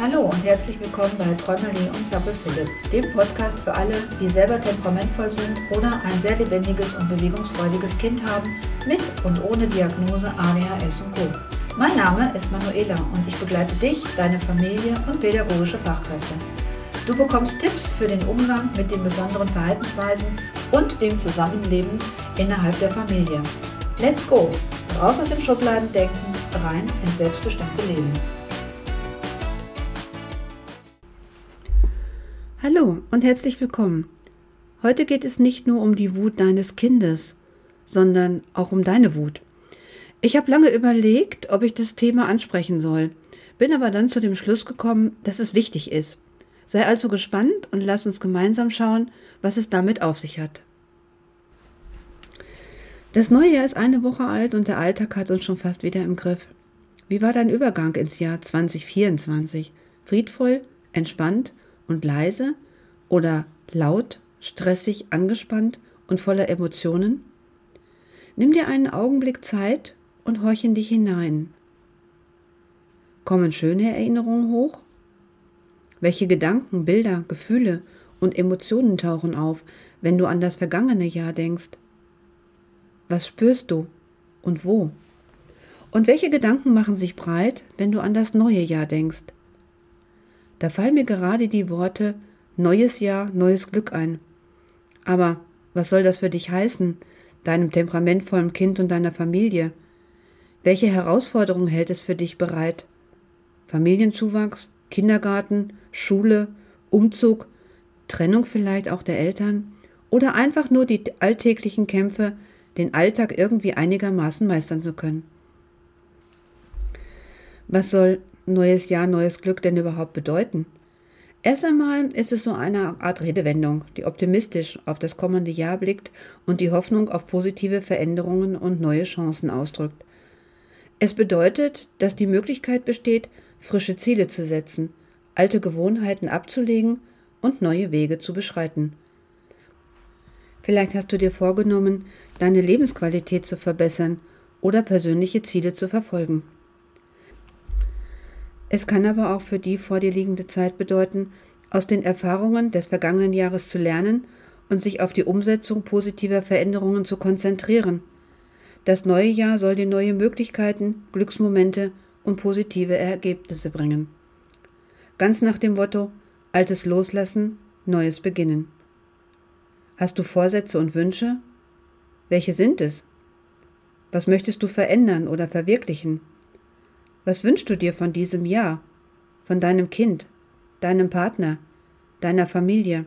Hallo und herzlich willkommen bei Träumerli und Zappel Philipp, dem Podcast für alle, die selber temperamentvoll sind oder ein sehr lebendiges und bewegungsfreudiges Kind haben, mit und ohne Diagnose ADHS und Co. Mein Name ist Manuela und ich begleite dich, deine Familie und pädagogische Fachkräfte. Du bekommst Tipps für den Umgang mit den besonderen Verhaltensweisen und dem Zusammenleben innerhalb der Familie. Let's go! Raus aus dem Schubladendenken, rein ins selbstbestimmte Leben. Hallo und herzlich willkommen. Heute geht es nicht nur um die Wut deines Kindes, sondern auch um deine Wut. Ich habe lange überlegt, ob ich das Thema ansprechen soll, bin aber dann zu dem Schluss gekommen, dass es wichtig ist. Sei also gespannt und lass uns gemeinsam schauen, was es damit auf sich hat. Das neue Jahr ist eine Woche alt und der Alltag hat uns schon fast wieder im Griff. Wie war dein Übergang ins Jahr 2024? Friedvoll, entspannt und leise oder laut, stressig, angespannt und voller Emotionen? Nimm dir einen Augenblick Zeit und horch in dich hinein. Kommen schöne Erinnerungen hoch? Welche Gedanken, Bilder, Gefühle und Emotionen tauchen auf, wenn du an das vergangene Jahr denkst? Was spürst du und wo? Und welche Gedanken machen sich breit, wenn du an das neue Jahr denkst? Da fallen mir gerade die Worte neues Jahr, neues Glück ein. Aber was soll das für dich heißen, deinem temperamentvollen Kind und deiner Familie? Welche Herausforderungen hält es für dich bereit? Familienzuwachs, Kindergarten, Schule, Umzug, Trennung vielleicht auch der Eltern oder einfach nur die alltäglichen Kämpfe, den Alltag irgendwie einigermaßen meistern zu können. Was soll neues Jahr, neues Glück denn überhaupt bedeuten? Erst einmal ist es so eine Art Redewendung, die optimistisch auf das kommende Jahr blickt und die Hoffnung auf positive Veränderungen und neue Chancen ausdrückt. Es bedeutet, dass die Möglichkeit besteht, frische Ziele zu setzen, alte Gewohnheiten abzulegen und neue Wege zu beschreiten. Vielleicht hast du dir vorgenommen, deine Lebensqualität zu verbessern oder persönliche Ziele zu verfolgen. Es kann aber auch für die vor dir liegende Zeit bedeuten, aus den Erfahrungen des vergangenen Jahres zu lernen und sich auf die Umsetzung positiver Veränderungen zu konzentrieren. Das neue Jahr soll dir neue Möglichkeiten, Glücksmomente und positive Ergebnisse bringen. Ganz nach dem Motto Altes loslassen, Neues beginnen. Hast du Vorsätze und Wünsche? Welche sind es? Was möchtest du verändern oder verwirklichen? Was wünschst du dir von diesem Jahr, von deinem Kind, deinem Partner, deiner Familie?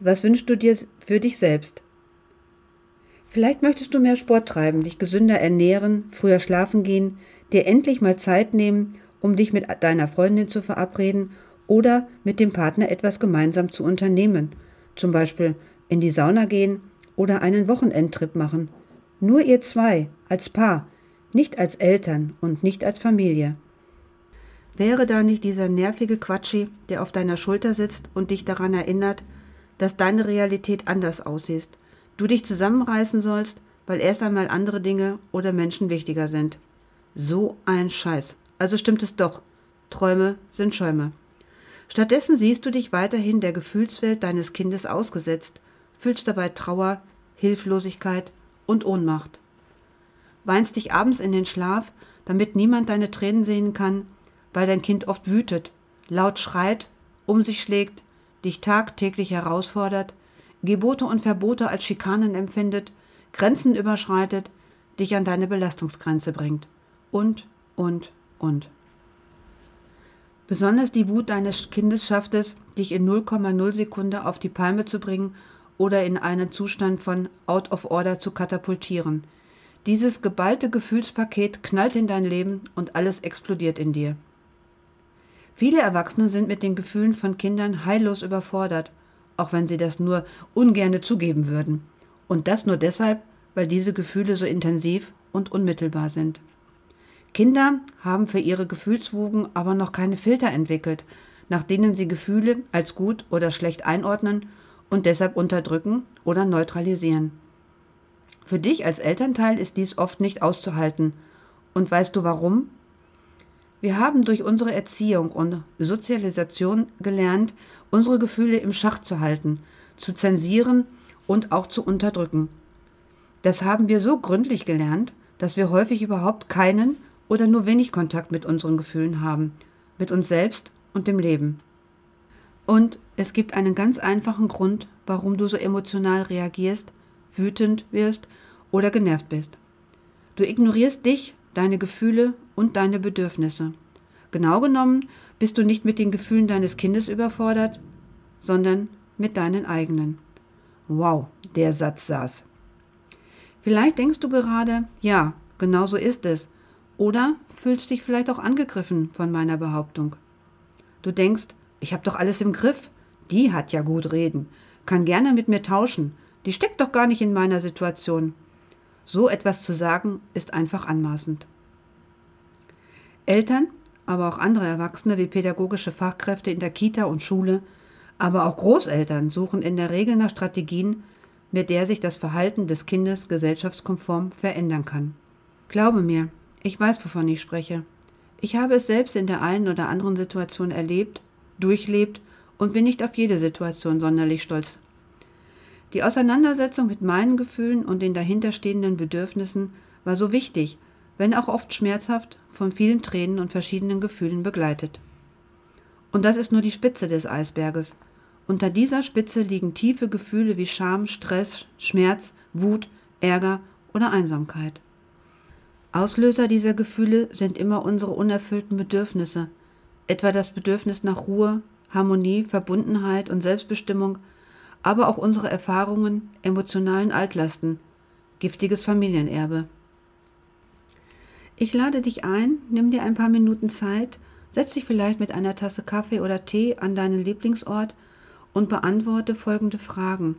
Was wünschst du dir für dich selbst? Vielleicht möchtest du mehr Sport treiben, dich gesünder ernähren, früher schlafen gehen, dir endlich mal Zeit nehmen, um dich mit deiner Freundin zu verabreden oder mit dem Partner etwas gemeinsam zu unternehmen, zum Beispiel in die Sauna gehen oder einen Wochenendtrip machen. Nur ihr zwei, als Paar, nicht als Eltern und nicht als Familie. Wäre da nicht dieser nervige Quatschi, der auf deiner Schulter sitzt und dich daran erinnert, dass deine Realität anders aussieht, du dich zusammenreißen sollst, weil erst einmal andere Dinge oder Menschen wichtiger sind. So ein Scheiß. Also stimmt es doch. Träume sind Schäume. Stattdessen siehst du dich weiterhin der Gefühlswelt deines Kindes ausgesetzt, fühlst dabei Trauer, Hilflosigkeit und Ohnmacht weinst dich abends in den Schlaf, damit niemand deine Tränen sehen kann, weil dein Kind oft wütet, laut schreit, um sich schlägt, dich tagtäglich herausfordert, Gebote und Verbote als Schikanen empfindet, Grenzen überschreitet, dich an deine Belastungsgrenze bringt. Und, und, und. Besonders die Wut deines Kindes schafft es, dich in 0,0 Sekunde auf die Palme zu bringen oder in einen Zustand von Out of Order zu katapultieren – dieses geballte Gefühlspaket knallt in dein Leben und alles explodiert in dir. Viele Erwachsene sind mit den Gefühlen von Kindern heillos überfordert, auch wenn sie das nur ungerne zugeben würden. Und das nur deshalb, weil diese Gefühle so intensiv und unmittelbar sind. Kinder haben für ihre Gefühlswogen aber noch keine Filter entwickelt, nach denen sie Gefühle als gut oder schlecht einordnen und deshalb unterdrücken oder neutralisieren. Für dich als Elternteil ist dies oft nicht auszuhalten. Und weißt du warum? Wir haben durch unsere Erziehung und Sozialisation gelernt, unsere Gefühle im Schach zu halten, zu zensieren und auch zu unterdrücken. Das haben wir so gründlich gelernt, dass wir häufig überhaupt keinen oder nur wenig Kontakt mit unseren Gefühlen haben, mit uns selbst und dem Leben. Und es gibt einen ganz einfachen Grund, warum du so emotional reagierst, wütend wirst oder genervt bist. Du ignorierst dich, deine Gefühle und deine Bedürfnisse. Genau genommen bist du nicht mit den Gefühlen deines Kindes überfordert, sondern mit deinen eigenen. Wow, der Satz saß. Vielleicht denkst du gerade, ja, genau so ist es, oder fühlst dich vielleicht auch angegriffen von meiner Behauptung. Du denkst, ich habe doch alles im Griff, die hat ja gut reden, kann gerne mit mir tauschen, die steckt doch gar nicht in meiner Situation. So etwas zu sagen, ist einfach anmaßend. Eltern, aber auch andere Erwachsene wie pädagogische Fachkräfte in der Kita und Schule, aber auch Großeltern suchen in der Regel nach Strategien, mit der sich das Verhalten des Kindes gesellschaftskonform verändern kann. Glaube mir, ich weiß, wovon ich spreche. Ich habe es selbst in der einen oder anderen Situation erlebt, durchlebt und bin nicht auf jede Situation sonderlich stolz. Die Auseinandersetzung mit meinen Gefühlen und den dahinterstehenden Bedürfnissen war so wichtig, wenn auch oft schmerzhaft, von vielen Tränen und verschiedenen Gefühlen begleitet. Und das ist nur die Spitze des Eisberges. Unter dieser Spitze liegen tiefe Gefühle wie Scham, Stress, Schmerz, Wut, Ärger oder Einsamkeit. Auslöser dieser Gefühle sind immer unsere unerfüllten Bedürfnisse, etwa das Bedürfnis nach Ruhe, Harmonie, Verbundenheit und Selbstbestimmung, aber auch unsere Erfahrungen, emotionalen Altlasten, giftiges Familienerbe. Ich lade dich ein, nimm dir ein paar Minuten Zeit, setz dich vielleicht mit einer Tasse Kaffee oder Tee an deinen Lieblingsort und beantworte folgende Fragen.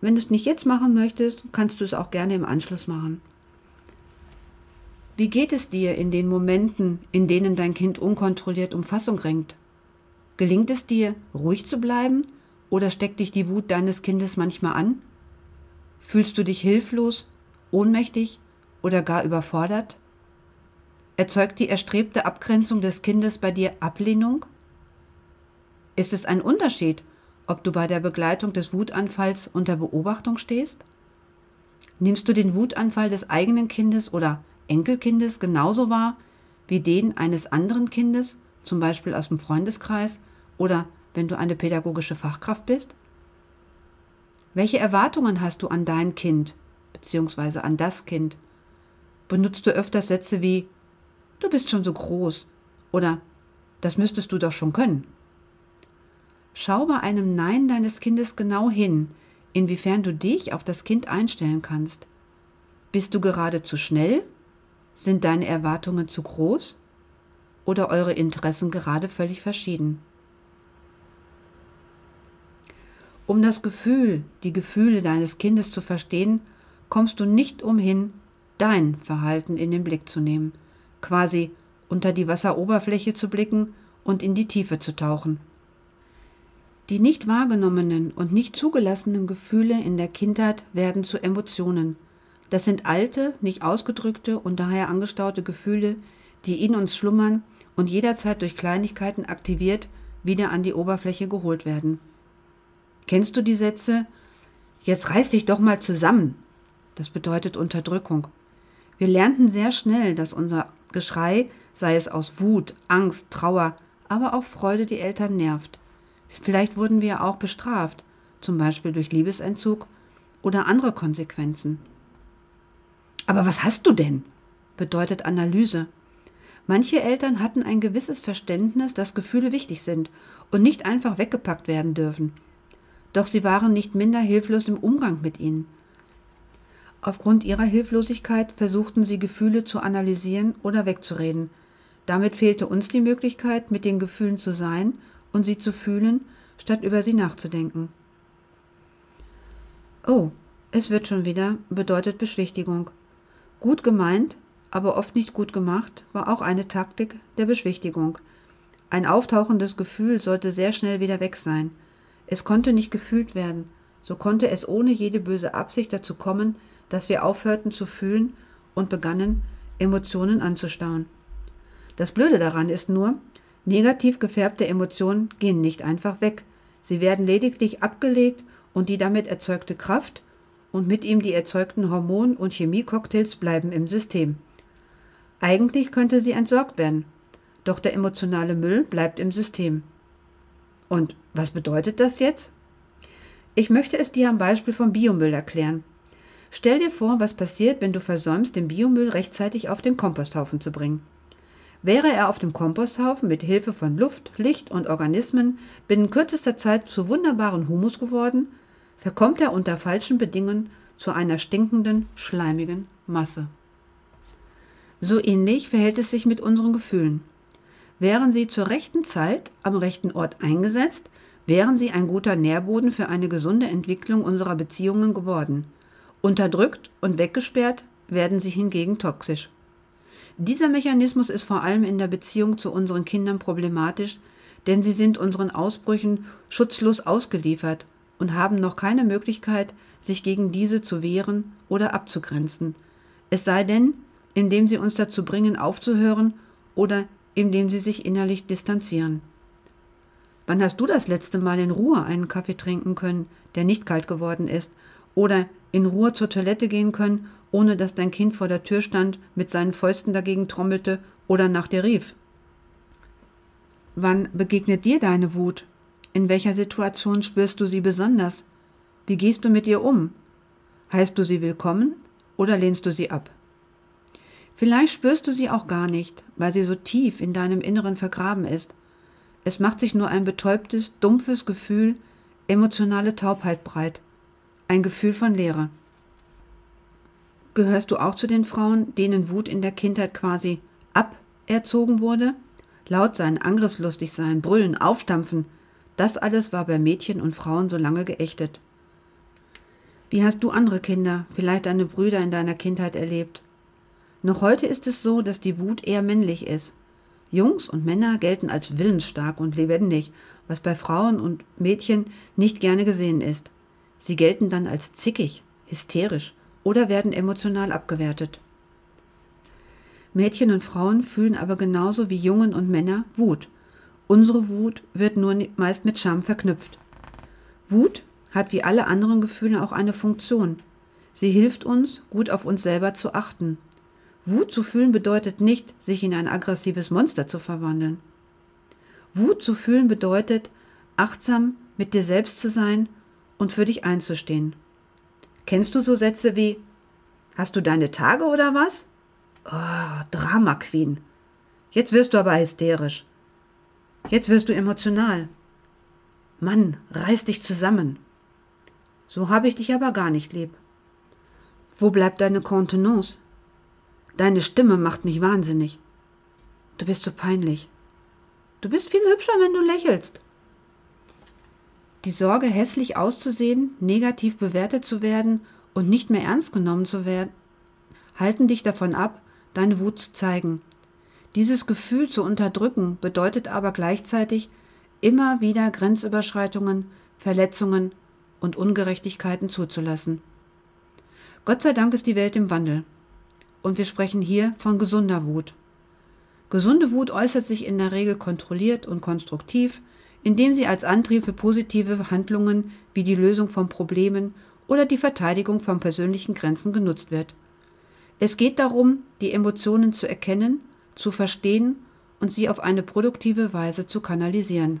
Wenn du es nicht jetzt machen möchtest, kannst du es auch gerne im Anschluss machen. Wie geht es dir in den Momenten, in denen dein Kind unkontrolliert um Fassung ringt? Gelingt es dir, ruhig zu bleiben oder steckt dich die Wut deines Kindes manchmal an? Fühlst du dich hilflos, ohnmächtig oder gar überfordert? Erzeugt die erstrebte Abgrenzung des Kindes bei dir Ablehnung? Ist es ein Unterschied, ob du bei der Begleitung des Wutanfalls unter Beobachtung stehst? Nimmst du den Wutanfall des eigenen Kindes oder Enkelkindes genauso wahr wie den eines anderen Kindes, zum Beispiel aus dem Freundeskreis oder wenn du eine pädagogische Fachkraft bist? Welche Erwartungen hast du an dein Kind bzw. an das Kind? Benutzt du öfters Sätze wie Du bist schon so groß oder Das müsstest du doch schon können? Schau bei einem Nein deines Kindes genau hin, inwiefern du dich auf das Kind einstellen kannst. Bist du gerade zu schnell? Sind deine Erwartungen zu groß? Oder eure Interessen gerade völlig verschieden? Um das Gefühl, die Gefühle deines Kindes zu verstehen, kommst du nicht umhin, dein Verhalten in den Blick zu nehmen, quasi unter die Wasseroberfläche zu blicken und in die Tiefe zu tauchen. Die nicht wahrgenommenen und nicht zugelassenen Gefühle in der Kindheit werden zu Emotionen. Das sind alte, nicht ausgedrückte und daher angestaute Gefühle, die in uns schlummern und jederzeit durch Kleinigkeiten aktiviert wieder an die Oberfläche geholt werden. Kennst du die Sätze Jetzt reiß dich doch mal zusammen. Das bedeutet Unterdrückung. Wir lernten sehr schnell, dass unser Geschrei, sei es aus Wut, Angst, Trauer, aber auch Freude, die Eltern nervt. Vielleicht wurden wir auch bestraft, zum Beispiel durch Liebesentzug oder andere Konsequenzen. Aber was hast du denn? bedeutet Analyse. Manche Eltern hatten ein gewisses Verständnis, dass Gefühle wichtig sind und nicht einfach weggepackt werden dürfen. Doch sie waren nicht minder hilflos im Umgang mit ihnen. Aufgrund ihrer Hilflosigkeit versuchten sie Gefühle zu analysieren oder wegzureden. Damit fehlte uns die Möglichkeit, mit den Gefühlen zu sein und sie zu fühlen, statt über sie nachzudenken. Oh, es wird schon wieder bedeutet Beschwichtigung. Gut gemeint, aber oft nicht gut gemacht, war auch eine Taktik der Beschwichtigung. Ein auftauchendes Gefühl sollte sehr schnell wieder weg sein. Es konnte nicht gefühlt werden, so konnte es ohne jede böse Absicht dazu kommen, dass wir aufhörten zu fühlen und begannen, Emotionen anzustauen. Das Blöde daran ist nur, negativ gefärbte Emotionen gehen nicht einfach weg. Sie werden lediglich abgelegt und die damit erzeugte Kraft und mit ihm die erzeugten Hormon- und Chemiecocktails bleiben im System. Eigentlich könnte sie entsorgt werden, doch der emotionale Müll bleibt im System. Und was bedeutet das jetzt? Ich möchte es dir am Beispiel vom Biomüll erklären. Stell dir vor, was passiert, wenn du versäumst, den Biomüll rechtzeitig auf den Komposthaufen zu bringen. Wäre er auf dem Komposthaufen mit Hilfe von Luft, Licht und Organismen binnen kürzester Zeit zu wunderbaren Humus geworden, verkommt er unter falschen Bedingungen zu einer stinkenden, schleimigen Masse. So ähnlich verhält es sich mit unseren Gefühlen. Wären sie zur rechten Zeit am rechten Ort eingesetzt, wären sie ein guter Nährboden für eine gesunde Entwicklung unserer Beziehungen geworden. Unterdrückt und weggesperrt werden sie hingegen toxisch. Dieser Mechanismus ist vor allem in der Beziehung zu unseren Kindern problematisch, denn sie sind unseren Ausbrüchen schutzlos ausgeliefert und haben noch keine Möglichkeit, sich gegen diese zu wehren oder abzugrenzen. Es sei denn, indem sie uns dazu bringen, aufzuhören oder indem sie sich innerlich distanzieren. Wann hast du das letzte Mal in Ruhe einen Kaffee trinken können, der nicht kalt geworden ist, oder in Ruhe zur Toilette gehen können, ohne dass dein Kind vor der Tür stand, mit seinen Fäusten dagegen trommelte oder nach dir rief? Wann begegnet dir deine Wut? In welcher Situation spürst du sie besonders? Wie gehst du mit ihr um? Heißt du sie willkommen oder lehnst du sie ab? Vielleicht spürst du sie auch gar nicht, weil sie so tief in deinem Inneren vergraben ist. Es macht sich nur ein betäubtes, dumpfes Gefühl, emotionale Taubheit breit, ein Gefühl von Leere. Gehörst du auch zu den Frauen, denen Wut in der Kindheit quasi aberzogen wurde? Laut sein, angriffslustig sein, brüllen, aufstampfen, das alles war bei Mädchen und Frauen so lange geächtet. Wie hast du andere Kinder, vielleicht deine Brüder in deiner Kindheit erlebt? Noch heute ist es so, dass die Wut eher männlich ist. Jungs und Männer gelten als willensstark und lebendig, was bei Frauen und Mädchen nicht gerne gesehen ist. Sie gelten dann als zickig, hysterisch oder werden emotional abgewertet. Mädchen und Frauen fühlen aber genauso wie Jungen und Männer Wut. Unsere Wut wird nur meist mit Scham verknüpft. Wut hat wie alle anderen Gefühle auch eine Funktion. Sie hilft uns, gut auf uns selber zu achten. Wut zu fühlen bedeutet nicht, sich in ein aggressives Monster zu verwandeln. Wut zu fühlen bedeutet, achtsam mit dir selbst zu sein und für dich einzustehen. Kennst du so Sätze wie Hast du deine Tage oder was? Oh, Drama Queen. Jetzt wirst du aber hysterisch. Jetzt wirst du emotional. Mann, reiß dich zusammen. So habe ich dich aber gar nicht lieb. Wo bleibt deine Kontenance? Deine Stimme macht mich wahnsinnig. Du bist so peinlich. Du bist viel hübscher, wenn du lächelst. Die Sorge, hässlich auszusehen, negativ bewertet zu werden und nicht mehr ernst genommen zu werden, halten dich davon ab, deine Wut zu zeigen. Dieses Gefühl zu unterdrücken bedeutet aber gleichzeitig immer wieder Grenzüberschreitungen, Verletzungen und Ungerechtigkeiten zuzulassen. Gott sei Dank ist die Welt im Wandel. Und wir sprechen hier von gesunder Wut. Gesunde Wut äußert sich in der Regel kontrolliert und konstruktiv, indem sie als Antrieb für positive Handlungen wie die Lösung von Problemen oder die Verteidigung von persönlichen Grenzen genutzt wird. Es geht darum, die Emotionen zu erkennen, zu verstehen und sie auf eine produktive Weise zu kanalisieren.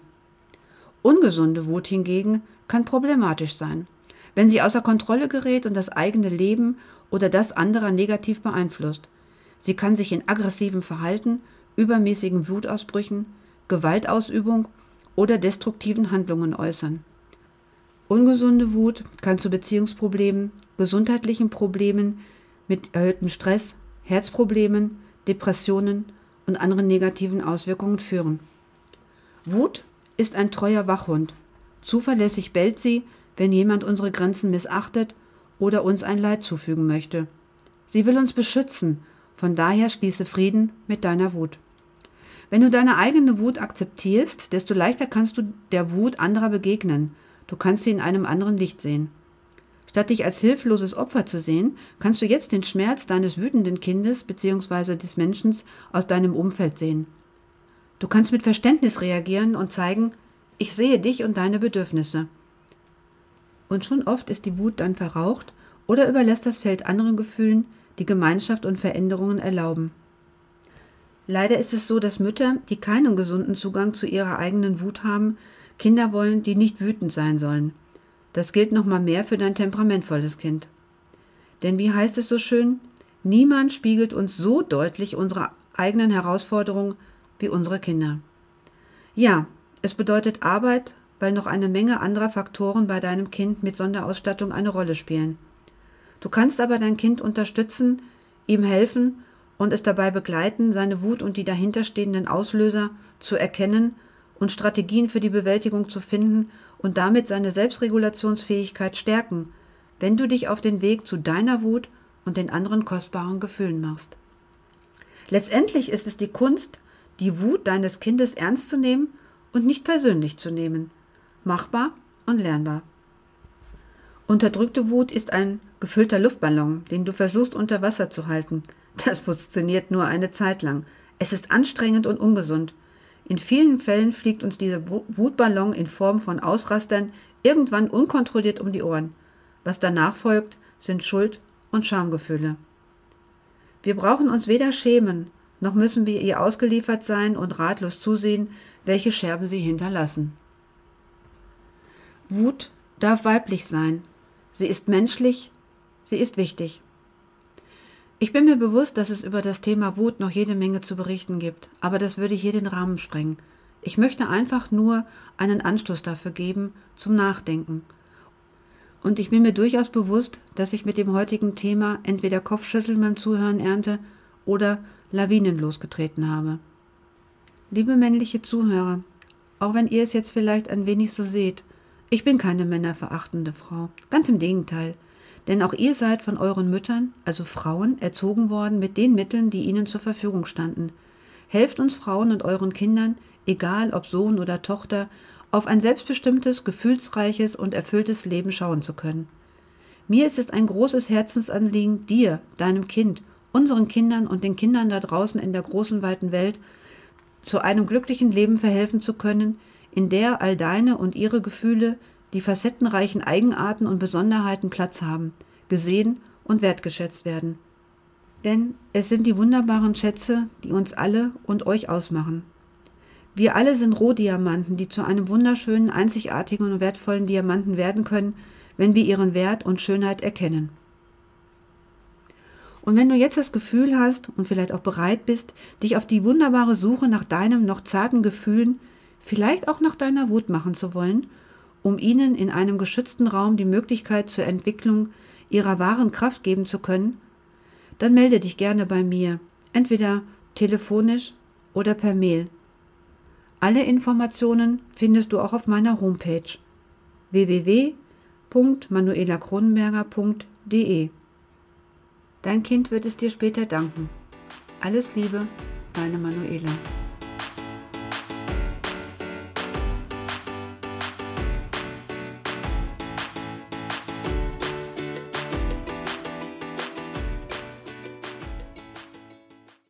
Ungesunde Wut hingegen kann problematisch sein, wenn sie außer Kontrolle gerät und das eigene Leben oder das anderer negativ beeinflusst. Sie kann sich in aggressivem Verhalten, übermäßigen Wutausbrüchen, Gewaltausübung oder destruktiven Handlungen äußern. Ungesunde Wut kann zu Beziehungsproblemen, gesundheitlichen Problemen mit erhöhtem Stress, Herzproblemen, Depressionen und anderen negativen Auswirkungen führen. Wut ist ein treuer Wachhund. Zuverlässig bellt sie, wenn jemand unsere Grenzen missachtet oder uns ein Leid zufügen möchte. Sie will uns beschützen, von daher schließe Frieden mit deiner Wut. Wenn du deine eigene Wut akzeptierst, desto leichter kannst du der Wut anderer begegnen. Du kannst sie in einem anderen Licht sehen. Statt dich als hilfloses Opfer zu sehen, kannst du jetzt den Schmerz deines wütenden Kindes bzw. des Menschen aus deinem Umfeld sehen. Du kannst mit Verständnis reagieren und zeigen, ich sehe dich und deine Bedürfnisse. Und schon oft ist die Wut dann verraucht oder überlässt das Feld anderen Gefühlen, die Gemeinschaft und Veränderungen erlauben. Leider ist es so, dass Mütter, die keinen gesunden Zugang zu ihrer eigenen Wut haben, Kinder wollen, die nicht wütend sein sollen. Das gilt noch mal mehr für dein temperamentvolles Kind. Denn wie heißt es so schön? Niemand spiegelt uns so deutlich unsere eigenen Herausforderungen wie unsere Kinder. Ja, es bedeutet Arbeit, weil noch eine Menge anderer Faktoren bei deinem Kind mit Sonderausstattung eine Rolle spielen. Du kannst aber dein Kind unterstützen, ihm helfen und es dabei begleiten, seine Wut und die dahinterstehenden Auslöser zu erkennen und Strategien für die Bewältigung zu finden und damit seine Selbstregulationsfähigkeit stärken, wenn du dich auf den Weg zu deiner Wut und den anderen kostbaren Gefühlen machst. Letztendlich ist es die Kunst, die Wut deines Kindes ernst zu nehmen und nicht persönlich zu nehmen. Machbar und lernbar. Unterdrückte Wut ist ein gefüllter Luftballon, den du versuchst unter Wasser zu halten. Das funktioniert nur eine Zeit lang. Es ist anstrengend und ungesund. In vielen Fällen fliegt uns dieser Wutballon in Form von Ausrastern irgendwann unkontrolliert um die Ohren. Was danach folgt, sind Schuld- und Schamgefühle. Wir brauchen uns weder schämen, noch müssen wir ihr ausgeliefert sein und ratlos zusehen, welche Scherben sie hinterlassen. Wut darf weiblich sein. Sie ist menschlich, sie ist wichtig. Ich bin mir bewusst, dass es über das Thema Wut noch jede Menge zu berichten gibt, aber das würde hier den Rahmen sprengen. Ich möchte einfach nur einen Anstoß dafür geben zum Nachdenken. Und ich bin mir durchaus bewusst, dass ich mit dem heutigen Thema entweder Kopfschütteln beim Zuhören ernte oder Lawinen losgetreten habe. Liebe männliche Zuhörer, auch wenn ihr es jetzt vielleicht ein wenig so seht, ich bin keine männerverachtende Frau. Ganz im Gegenteil. Denn auch ihr seid von euren Müttern, also Frauen, erzogen worden mit den Mitteln, die ihnen zur Verfügung standen. Helft uns Frauen und euren Kindern, egal ob Sohn oder Tochter, auf ein selbstbestimmtes, gefühlsreiches und erfülltes Leben schauen zu können. Mir ist es ein großes Herzensanliegen, dir, deinem Kind, unseren Kindern und den Kindern da draußen in der großen weiten Welt zu einem glücklichen Leben verhelfen zu können, in der all deine und ihre Gefühle, die facettenreichen Eigenarten und Besonderheiten Platz haben, gesehen und wertgeschätzt werden. Denn es sind die wunderbaren Schätze, die uns alle und euch ausmachen. Wir alle sind Rohdiamanten, die zu einem wunderschönen, einzigartigen und wertvollen Diamanten werden können, wenn wir ihren Wert und Schönheit erkennen. Und wenn du jetzt das Gefühl hast und vielleicht auch bereit bist, dich auf die wunderbare Suche nach deinem noch zarten Gefühlen, vielleicht auch nach deiner Wut machen zu wollen um ihnen in einem geschützten Raum die Möglichkeit zur Entwicklung ihrer wahren Kraft geben zu können, dann melde dich gerne bei mir, entweder telefonisch oder per Mail. Alle Informationen findest du auch auf meiner Homepage www.manuelakronenberger.de. Dein Kind wird es dir später danken. Alles Liebe, deine Manuela.